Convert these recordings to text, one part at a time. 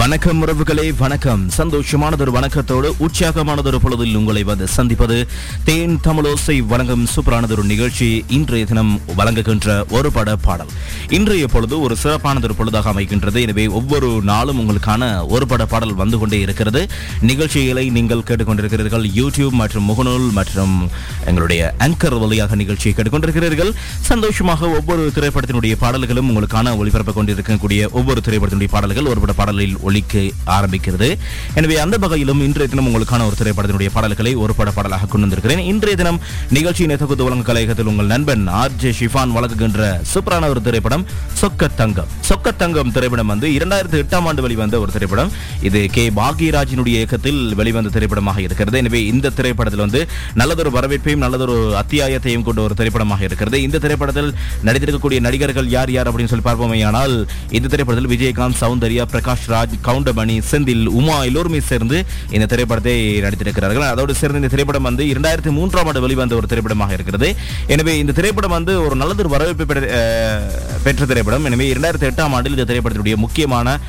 வணக்கம் உறவுகளே வணக்கம். சந்தோஷமானதொரு வணக்கத்தோடு உற்சாகமானதொரு பொழுதில் உங்களை வந்து சந்திப்பது தேன் தமிழோசை வழங்கும் சூப்பரானதொரு நிகழ்ச்சி. இன்றைய தினம் வழங்குகின்ற ஒரு பட பாடல். இன்றைய பொழுது ஒரு சிறப்பானதொரு பொழுதாக அமைகின்றது. எனவே ஒவ்வொரு நாளும் உங்களுக்கான ஒரு பட பாடல் வந்து கொண்டே இருக்கிறது. நிகழ்ச்சிகளை நீங்கள் கேட்டுக்கொண்டிருக்கிறீர்கள். யூடியூப் மற்றும் முகநூல் மற்றும் எங்களுடைய ஆங்கர் வழியாக நிகழ்ச்சியை கேட்டுக்கொண்டிருக்கிறீர்கள். சந்தோஷமாக ஒவ்வொரு திரைப்படத்தினுடைய பாடல்களும் உங்களுக்கான ஒளிபரப்பு கொண்டிருக்கக்கூடிய ஒவ்வொரு திரைப்படத்தினுடைய பாடல்கள் ஒரு பட பாடலில் ஒளி ஒலிக்க ஆரம்பிக்கிறது. எனவே அந்த வகையிலும் இன்றைய தினம் உங்களுக்கான ஒரு திரைப்படத்தினுடைய பாடல்களை ஒரு பட பாடலாக கொண்டு வந்திருக்கிறேன். இன்றைய தினம் நிகழ்ச்சியின் தொகுத்து வழங்கும் கலையகத்தில் உங்கள் நண்பன் ஆர் ஜே ஷிஃபான் வழங்குகின்ற சூப்பரான ஒரு திரைப்படம் சொக்கத்தங்கம். சொக்கத்தங்கம் திரைப்படம் வந்து இரண்டாயிரத்தி எட்டாம் ஆண்டு வெளிவந்த ஒரு திரைப்படம். இது கே. பாக்யராஜினுடைய இயக்கத்தில் வெளிவந்த திரைப்படமாக இருக்கிறது. எனவே இந்த திரைப்படத்தில் வந்து நல்லதொரு வரவேற்பையும் நல்லதொரு அத்தியாயத்தையும் கொண்ட ஒரு திரைப்படமாக இருக்கிறது. இந்த திரைப்படத்தில் நடித்திருக்கக்கூடிய நடிகர்கள் யார் யார் அப்படின்னு சொல்லி பார்ப்போமே. ஆனால் இந்த திரைப்படத்தில் விஜயகாந்த் சௌந்தர்யா பிரகாஷ் ராஜ் கவுண்டமணி செந்தில் உமா எல்லோருமே சேர்ந்து இந்த திரைப்படத்தை நடித்திருக்கிறார்கள். அதோடு சேர்ந்து இந்த திரைப்படம் வந்து இரண்டாயிரத்தி மூன்றாம் ஆண்டு வெளிவந்த ஒரு திரைப்படமாக இருக்கிறது. எனவே இந்த திரைப்படம் வந்து ஒரு நல்லதொரு வரவேற்பை பெற்ற- பெற்ற திரைப்படம். எனவே இரண்டாயிரத்தி எட்டாம் ஆண்டில் இந்த திரைப்படத்தினுடைய முக்கியமான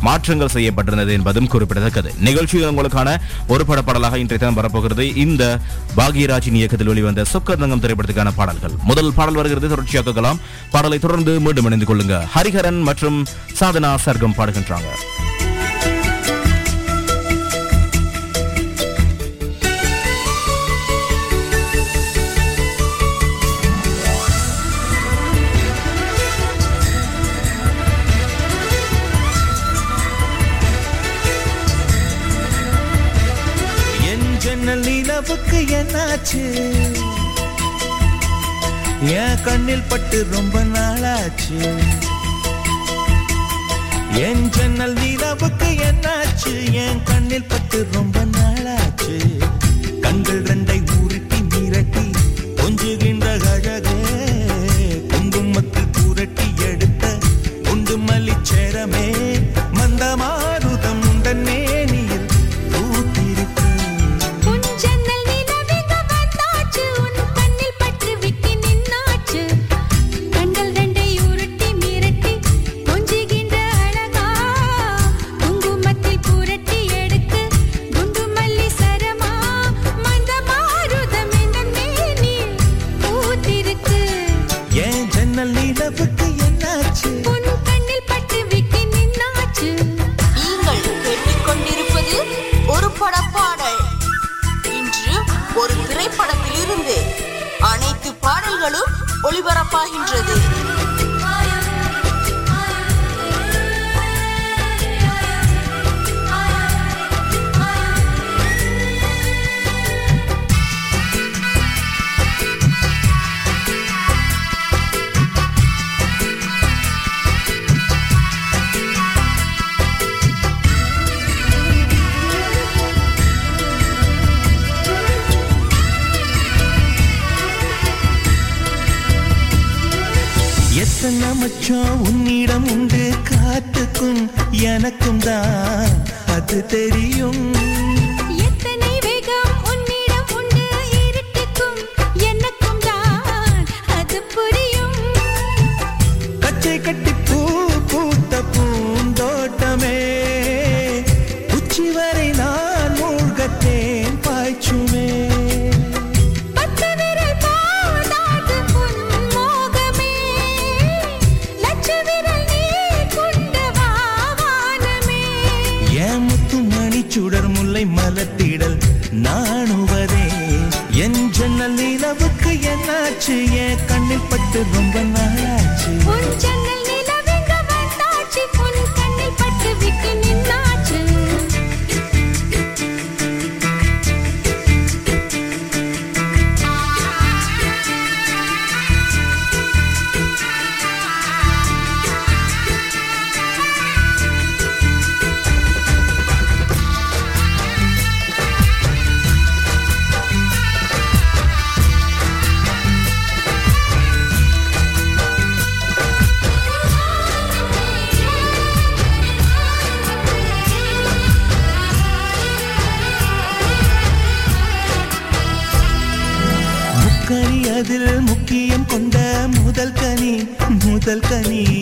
மாற்றங்கள் செய்யப்பட்டிருந்தது என்பதும் குறிப்பிடத்தக்கது. நிகழ்ச்சியில் உங்களுக்கான ஒரு பட பாடலாக இன்றைய தினம் வரப்போகிறது. இந்த பாக்யராஜின் இயக்கத்தில் வெளிவந்த சுக்கரங்கம் திரைப்படத்துக்கான பாடல்கள். முதல் பாடல் வருகிறது. தொடர்ச்சியாக பாடலை தொடர்ந்து மீண்டும் இணைந்து கொள்ளுங்க. ஹரிஹரன் மற்றும் சாதனா சர்க்கம் பாடுகின்றாங்க. நிலவுக்கு என்னாச்சு? என் கண்ணில் பட்டு ரொம்ப நாளாச்சு. என் ஜன்னல் நிலவுக்கு என்னாச்சு? என் கண்ணில் பட்டு ரொம்ப நாளாச்சு. கண்கள் ரெண்டை மச்சம் உன்னிடம் உண்டு காத்துக்கும் எனக்கும் தான் அது தெரியும். நினைச்சு என் கண்ணில் பட்டு ரொம்ப நாளாச்சு. முதல் கனி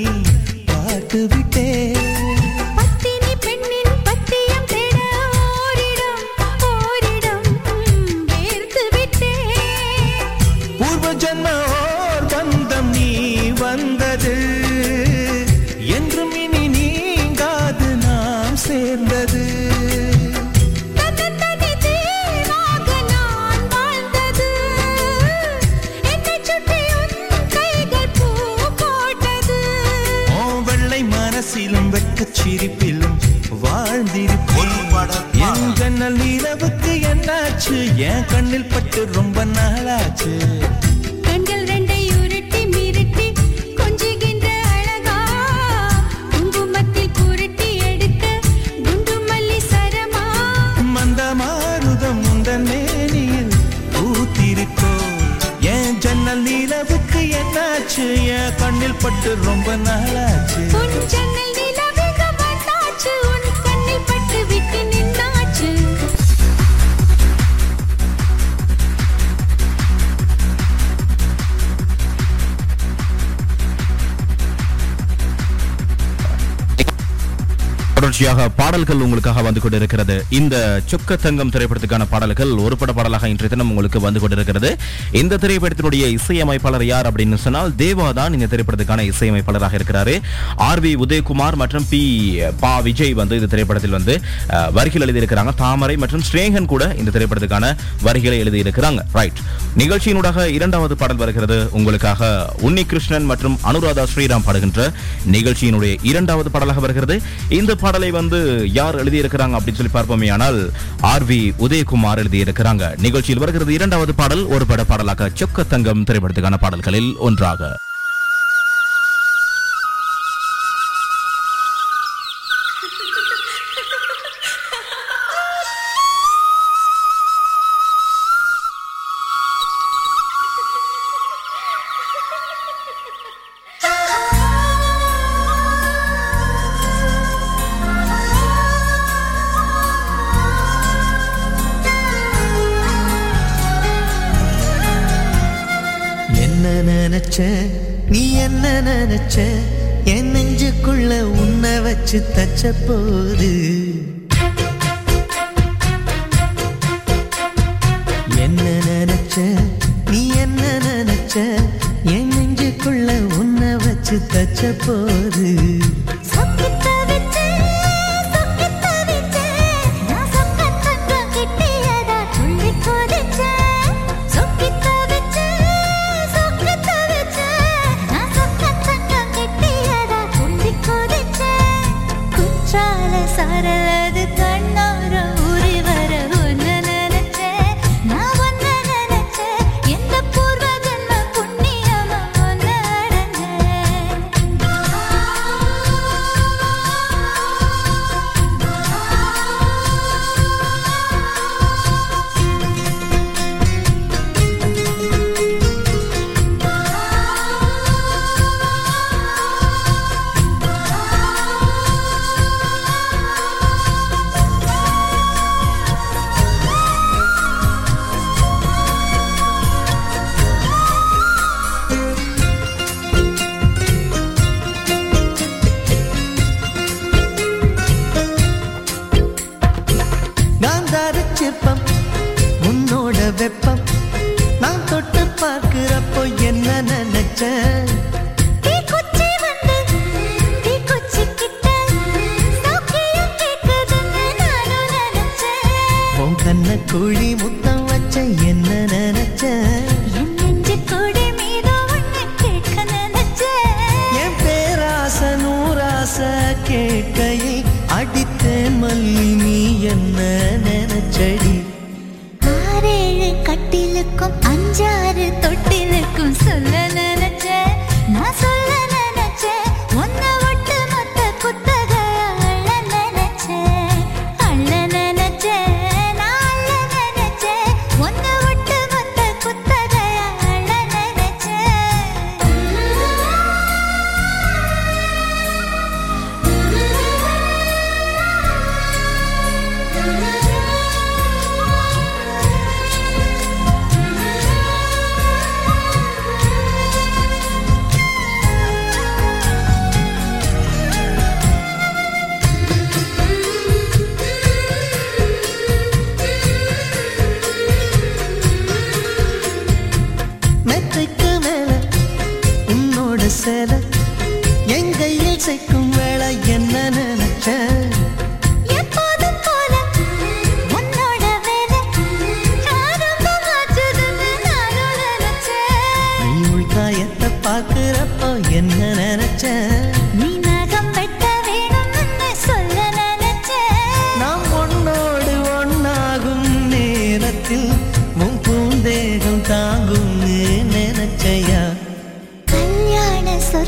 தொடர்ச்சியாக பாடல்கள் உங்களுக்காக வந்து கொண்டிருக்கிறது. இந்த சொக்க தங்கம் திரைப்படத்துக்கான பாடல்கள் ஒரு பட பாடலாக இன்றைய தினம் உங்களுக்கு வந்து கொண்டிருக்கிறது. இந்த திரைப்படத்தினுடைய இசையமைப்பாளர் யார் அப்படின்னு சொன்னால் தேவா தான் இந்த திரைப்படத்துக்கான இசையமைப்பாளராக இருக்கிறாரு. ஆர் வி உதயகுமார் மற்றும் பி பா விஜய் வந்து இந்த திரைப்படத்தில் வந்து வரிகள் எழுதியிருக்கிறாங்க. தாமரை மற்றும் ஸ்ரேகன் கூட இந்த திரைப்படத்துக்கான வரிகளை எழுதியிருக்கிறாங்க. ரைட் நிகழ்ச்சியினூடாக இரண்டாவது பாடல் வருகிறது. உங்களுக்காக உன்னி கிருஷ்ணன் மற்றும் அனுராதா ஸ்ரீராம் பாடுகின்ற நிகழ்ச்சியினுடைய இரண்டாவது பாடலாக வருகிறது. இந்த பாடலை வந்து யார் எழுதியிருக்கிறாங்க அப்படின்னு சொல்லி பார்ப்போமே. ஆனால் ஆர் வி உதயகுமார் எழுதியிருக்கிறாங்க. நிகழ்ச்சியில் வருகிறது இரண்டாவது பாடல் ஒரு பட பாடலாக சொக்க தங்கம் திரைப்படத்துக்கான பாடல்களில் ஒன்றாக. touchable.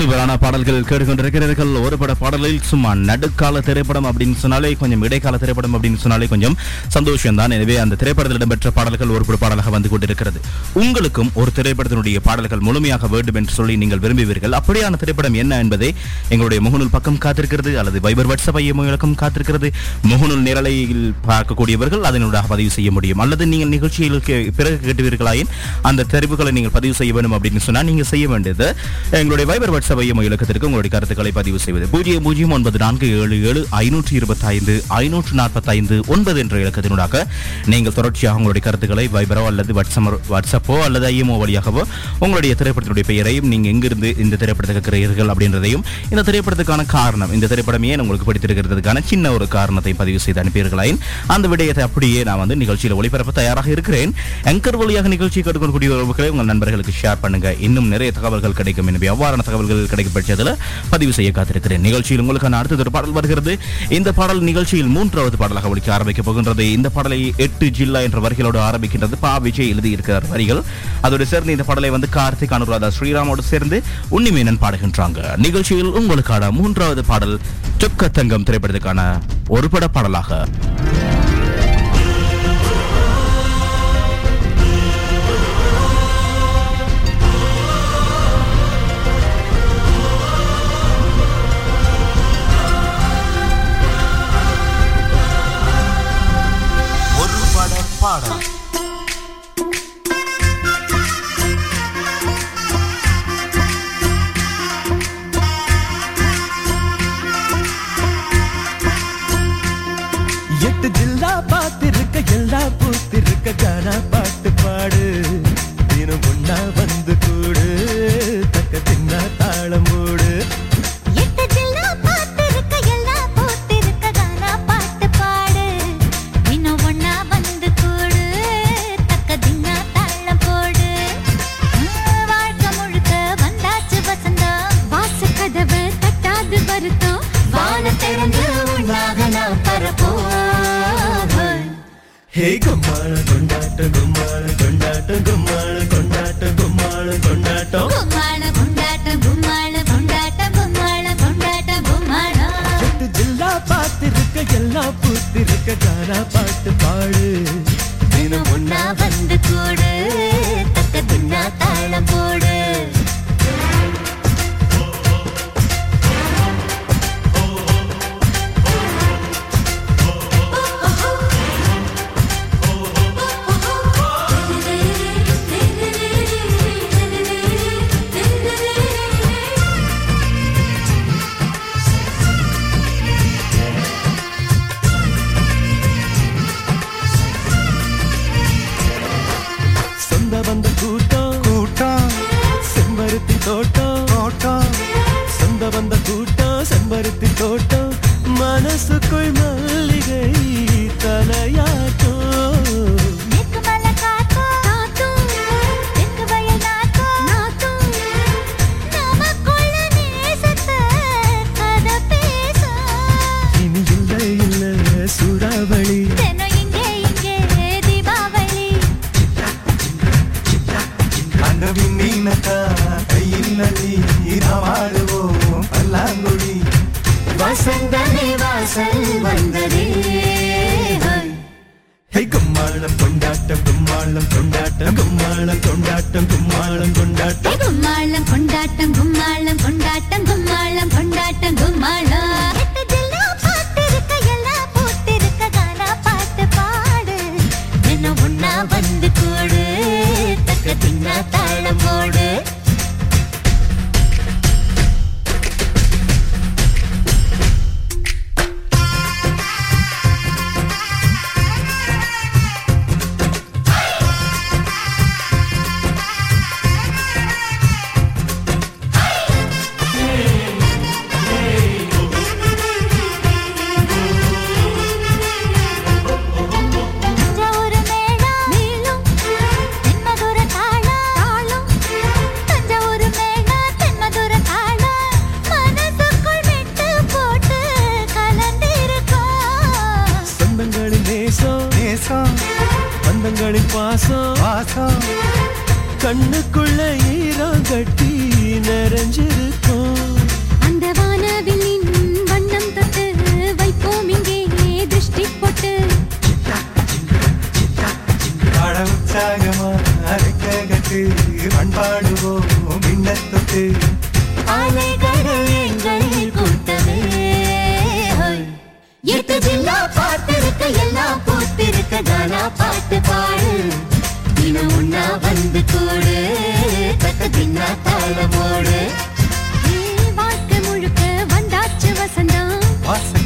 சூப்பரான பாடல்கள் கேட்டுக்கொண்டிருக்கிறீர்கள். ஒரு பட பாடலில் சும்மா நடுக்கால திரைப்படம் அப்படின்னு சொன்னாலே கொஞ்சம் இடைக்கால திரைப்படம் அப்படின்னு சொன்னாலே கொஞ்சம் சந்தோஷம் தான் எனவே அந்த திரைப்படத்தில் இடம்பெற்ற பாடல்கள் ஒரு பட பாடலாக வந்து கொண்டிருக்கிறது. உங்களுக்கும் ஒரு திரைப்படத்தினுடைய பாடல்கள் முழுமையாக வேண்டும் என்று சொல்லி நீங்கள் விரும்புவீர்கள். அப்படியான திரைப்படம் என்ன என்பதை எங்களுடைய முகநூல் பக்கம் காத்திருக்கிறது அல்லது வைபர் வாட்ஸ்அப் ஐயமும் காத்திருக்கிறது. முகநூல் நிரலையில் பார்க்கக்கூடியவர்கள் அதனூடாக பதிவு செய்ய முடியும். அல்லது நீங்கள் நிகழ்ச்சியில் பிறகு கேட்டுவீர்களாயின் அந்த தெரிவுகளை நீங்கள் பதிவு செய்ய வேண்டும் அப்படின்னு சொன்னால் நீங்கள் செய்ய வேண்டியது எங்களுடைய வைபர் வாட்ஸ்அப் சபையம் இலக்கத்திற்கு உங்களுடைய கருத்துக்களை பதிவு செய்வது. பூஜ்ஜியம் பூஜ்ஜியம் ஒன்பது நான்கு ஏழு ஏழு ஐநூற்றி இருபத்தி ஐந்து ஐநூற்று நாற்பத்தி ஐந்து ஒன்பது என்ற இலக்கத்தினூடாக நீங்கள் தொடர்ச்சியாக உங்களுடைய கருத்துக்களை வைபரோ அல்லது வாட்ஸ்அப் வாட்ஸ்அப்போ அல்லது ஐஎம்ஓ வழியாகவோ உங்களுடைய திரைப்படத்தினுடைய பெயரையும் நீங்கள் எங்கிருந்து இந்த திரைப்படத்தை கேட்கிறீர்கள் அப்படின்றதையும் இந்த திரைப்படத்துக்கான காரணம் இந்த திரைப்படம் ஏன் உங்களுக்கு பிடித்திருக்கிறதுக்கான சின்ன ஒரு காரணத்தை பதிவு செய்து அனுப்பியிருக்கலாயின் அந்த விடயத்தை அப்படியே நான் வந்து நிகழ்ச்சியில் ஒளிபரப்ப தயாராக இருக்கிறேன். எங்கர் வழியாக நிகழ்ச்சி கேட்டுக்கொள்ளக்கூடிய உறவுகளை உங்கள் நண்பர்களுக்கு ஷேர் பண்ணுங்க. இன்னும் நிறைய தகவல்கள் கிடைக்கும். எனவே அவ்வாறான தகவல்கள் கிடைக்கும் பட்சத்தில் பதிவு செய்ய காத்திருக்கிறேன். நிகழ்ச்சியில் உங்களுக்கான அடுத்தது ஒரு பாடல் வருகிறது. இந்த பாடல் நிகழ்ச்சியில் மூன்றாவது பாடலாக ஒழிக்க ஆரம்பிக்க போகின்றது. இந்த பாடலை எட்டு ஜில்லா என்ற வரிகளோடு ஆரம்பிக்கின்றது. பா விஜய் எழுதியிருக்கிறார் வரிகள். அதோடு சேர்ந்து இந்த பாடலை வந்து கார்த்திக் அனுராதா ஸ்ரீராமோடு சேர்ந்து உன்னிமேனன் பாடுகின்றாங்க. நிகழ்ச்சியில் உங்களுக்கான மூன்றாவது பாடல் சொக்க தங்கம் திரைப்படத்துக்கான ஒரு பட பாடலாக. பூத்திருக்க கானா பாட்டு பாடு. தினம் ஒன்னா வந்து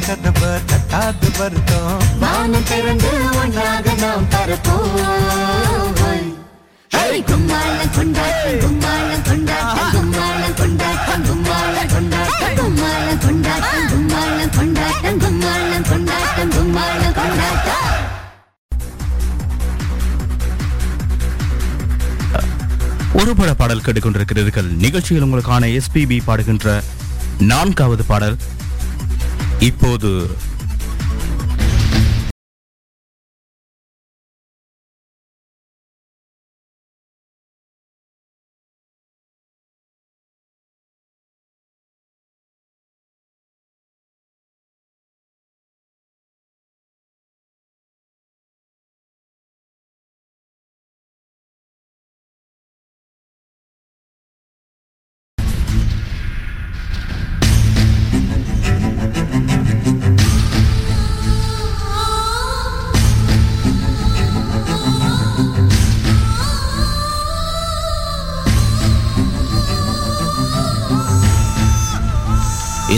வாசக்கதவ தட்டாது வருத்தம். வானம் திறந்து ஒன்றாக நாம் பரப்போம் ஹேய், கும்மாளம் கொண்டாட்டம் கும்மாளம் கொண்டாட்டம் கும்மாளம் கொண்டாட்டம் கும்மாளம் கொண்டாட்டம் கும்மாளம் கொண்டாட்டம் கும்மாளம் கொண்டாட்டம் கும்மாளம் கொண்டாட்டம் கும்மாளம் கொண்டாட்டம். ஒரு பட பாடல் கேட்டுக்கொண்டிருக்கிறீர்கள். நிகழ்ச்சியில் உங்களுக்கான எஸ்பிபி பாடுகின்ற நான்காவது பாடல் இப்போது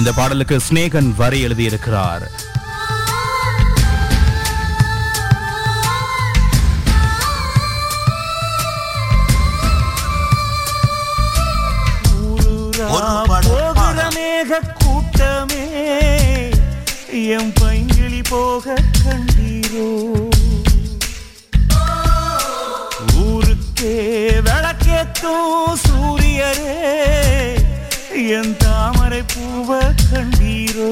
இந்த பாடலுக்கு ஸ்னேகன் வரி எழுதியிருக்கிறார். ஒரு கூட்டமே எம் பைங்கிளி போக கண்டீரோ? ஊருக்கே விளக்கேத்தும் சூரியரே என் பூவ கண்டீரோ?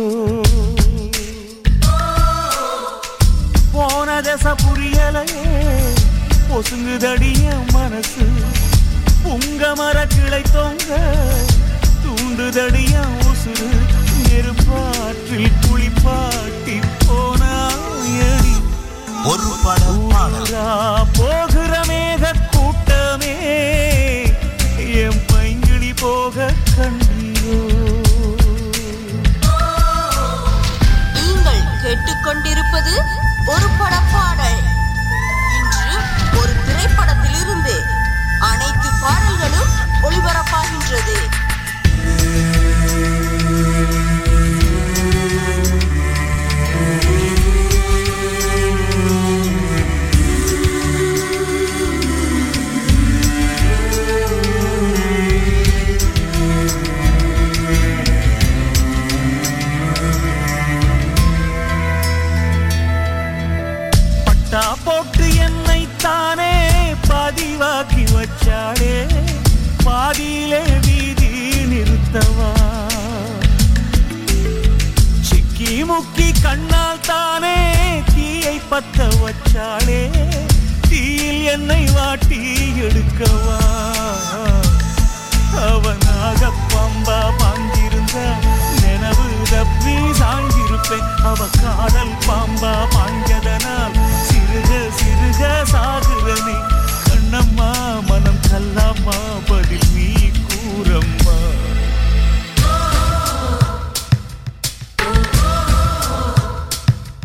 போன தசை புரியலையே பொசுங்குதடிய மனசு. புங்க மர கிளை தொங்க தூண்டுதடிய உசுறு. நெருப்பாற்றில் குளிப்பாட்டி போனாயடி. ஒரு படம் போகிற மேக கொண்டிருப்பது ஒரு பட பாடல் இன்று ஒரு திரைப்படத்திலிருந்து அனைத்து பாடல்களும் ஒளிபரப்பாகின்றது.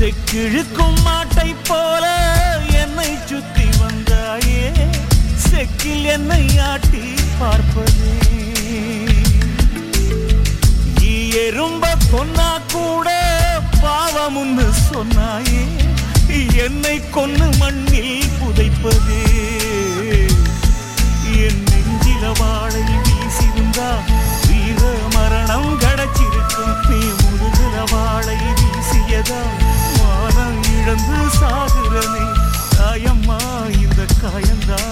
செக்கிழுக்கும் மாட்டை போல என்னை சுத்தி வந்தாயே. செக்கில் என்னை ஆட்டி பார்ப்பதே. நீ எறும்ப கொன்னா கூட பாவம்னு சொன்னாயே. என்னை கொன்னு மண்ணில் புதைப்பதே. என் நெஞ்சில வாழை வீசிருந்தா வீர மரணம் கிடைச்சிருக்கும். நீ முதுகுல வாழை வீசியதா? இழந்து சாகுறனே தாயம்மா இந்த காயந்தான்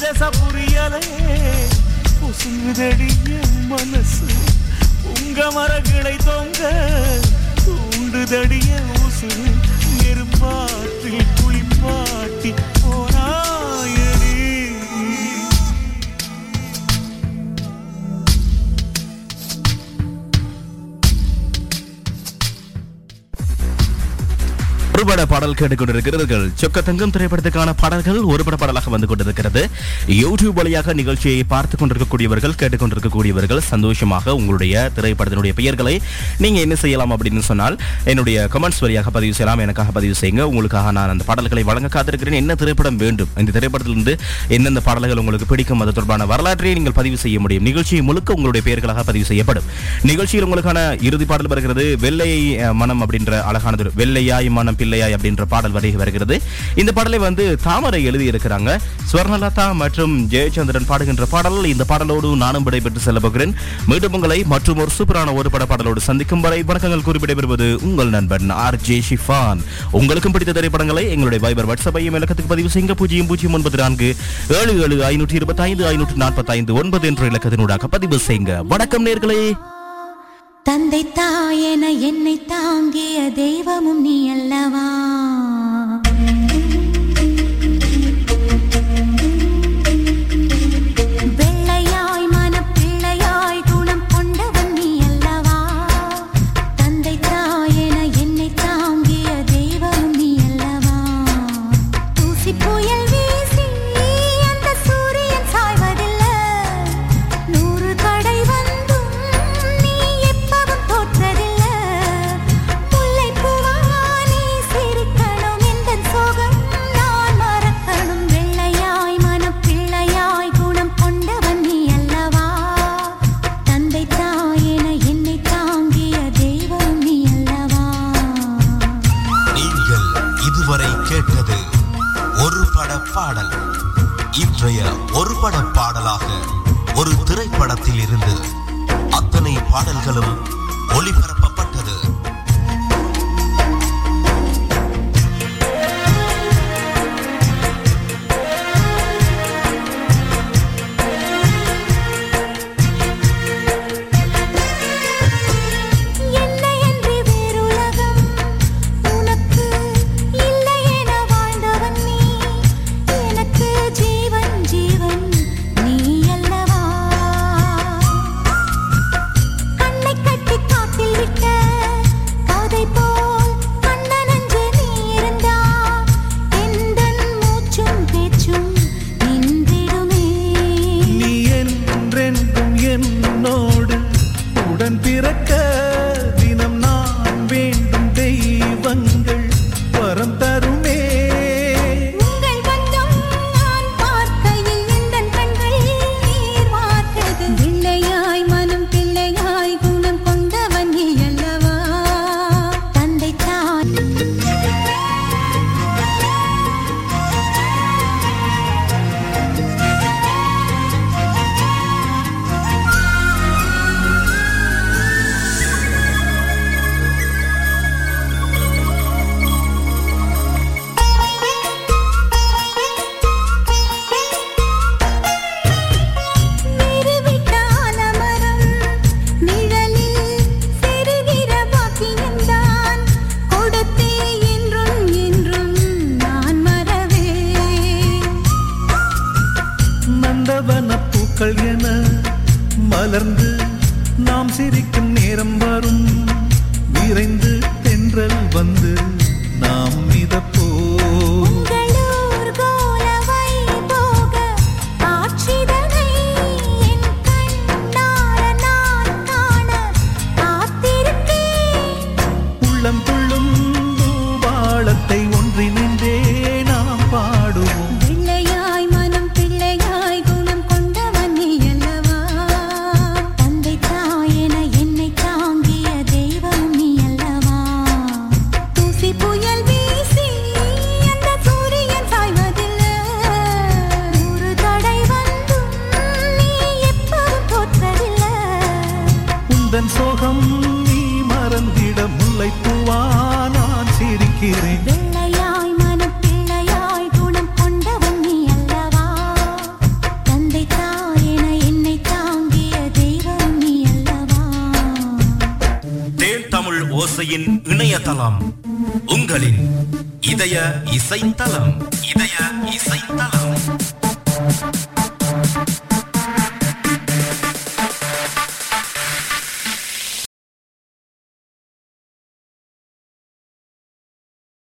போன தசை புரியலே புசுங்குதடிய மனசு. உங்க மரகளை தொங்க தூண்டுதடிய உசுறு நெருப்பாற்றில் ஒருபட பாடல் கேட்டுக்கொண்டிருக்கிறீர்கள் சொக்கத்தங்கம் திரைப்படத்துக்கான பாடல்கள் ஒருபட பாடலாக வந்து கொண்டிருக்கிறது. யூடியூப் வழியாக நிகழ்ச்சியை பார்த்து கொண்டிருக்கக்கூடியவர்கள் கேட்டுக்கொண்டிருக்கக்கூடியவர்கள் சந்தோஷமாக உங்களுடைய திரைப்படத்தினுடைய பெயர்களை நீங்க என்ன செய்யலாம் அப்படின்னு சொன்னால் என்னுடைய கமெண்ட்ஸ் வழியாக பதிவு செய்யலாம் எனக்காக பதிவு செய்யுங்க. உங்களுக்காக நான் அந்த பாடல்களை வழங்க காத்திருக்கிறேன். என்ன திரைப்படம் வேண்டும்? இந்த திரைப்படத்திலிருந்து எந்தெந்த பாடல்கள் உங்களுக்கு பிடிக்கும்? அது தொடர்பான வரலாற்றை நீங்கள் பதிவு செய்ய முடியும். நிகழ்ச்சியை முழுக்க உங்களுடைய பெயர்களாக பதிவு செய்யப்படும். நிகழ்ச்சியில் உங்களுக்கான இறுதி பாடல் வருகிறது வெள்ளை மனம் அப்படின்ற அழகானது வெள்ளையாய் மனம் பிள்ளையாய் அப்படின்ற பாடல் வரை வருகிறது. இந்த பாடலை வந்து தாமரை எழுதியிருக்கிறாங்க. ஸ்வர்ணலதா மற்றும் ஜெயச்சந்திரன் பாடுகின்ற பாடல் இந்த பாடலோடு நானும் விடைபெற்று செல்ல போகிறேன். மீண்டும் உங்களை மற்றும் ஒரு சூப்பரான ஒரு பட பாடலோடு சந்திக்கும் வரை வணக்கங்கள் குறிப்பிடப்பெறுவது உங்கள் நண்பன் ஆர் ஜே ஷிஃபான். உங்களுக்கும் பிடித்த திரைப்படங்களை எங்களுடைய வைபர் வாட்ஸ்அப் ஐயம் இலக்கத்துக்கு பதிவு செய்யுங்க. பூஜ்ஜியம் பூஜ்ஜியம் ஒன்பது நான்கு ஏழு ஏழு ஐநூற்றி இருபத்தி ஐந்து ஐநூற்றி நாற்பத்தி ஐந்து ஒன்பது என்ற இலக்கத்தினூடாக பதிவு செய்யுங்க. வணக்கம் நேர்களே. தந்தை தாயென என்னை தாங்கிய தெய்வமும் நீ அல்லவா?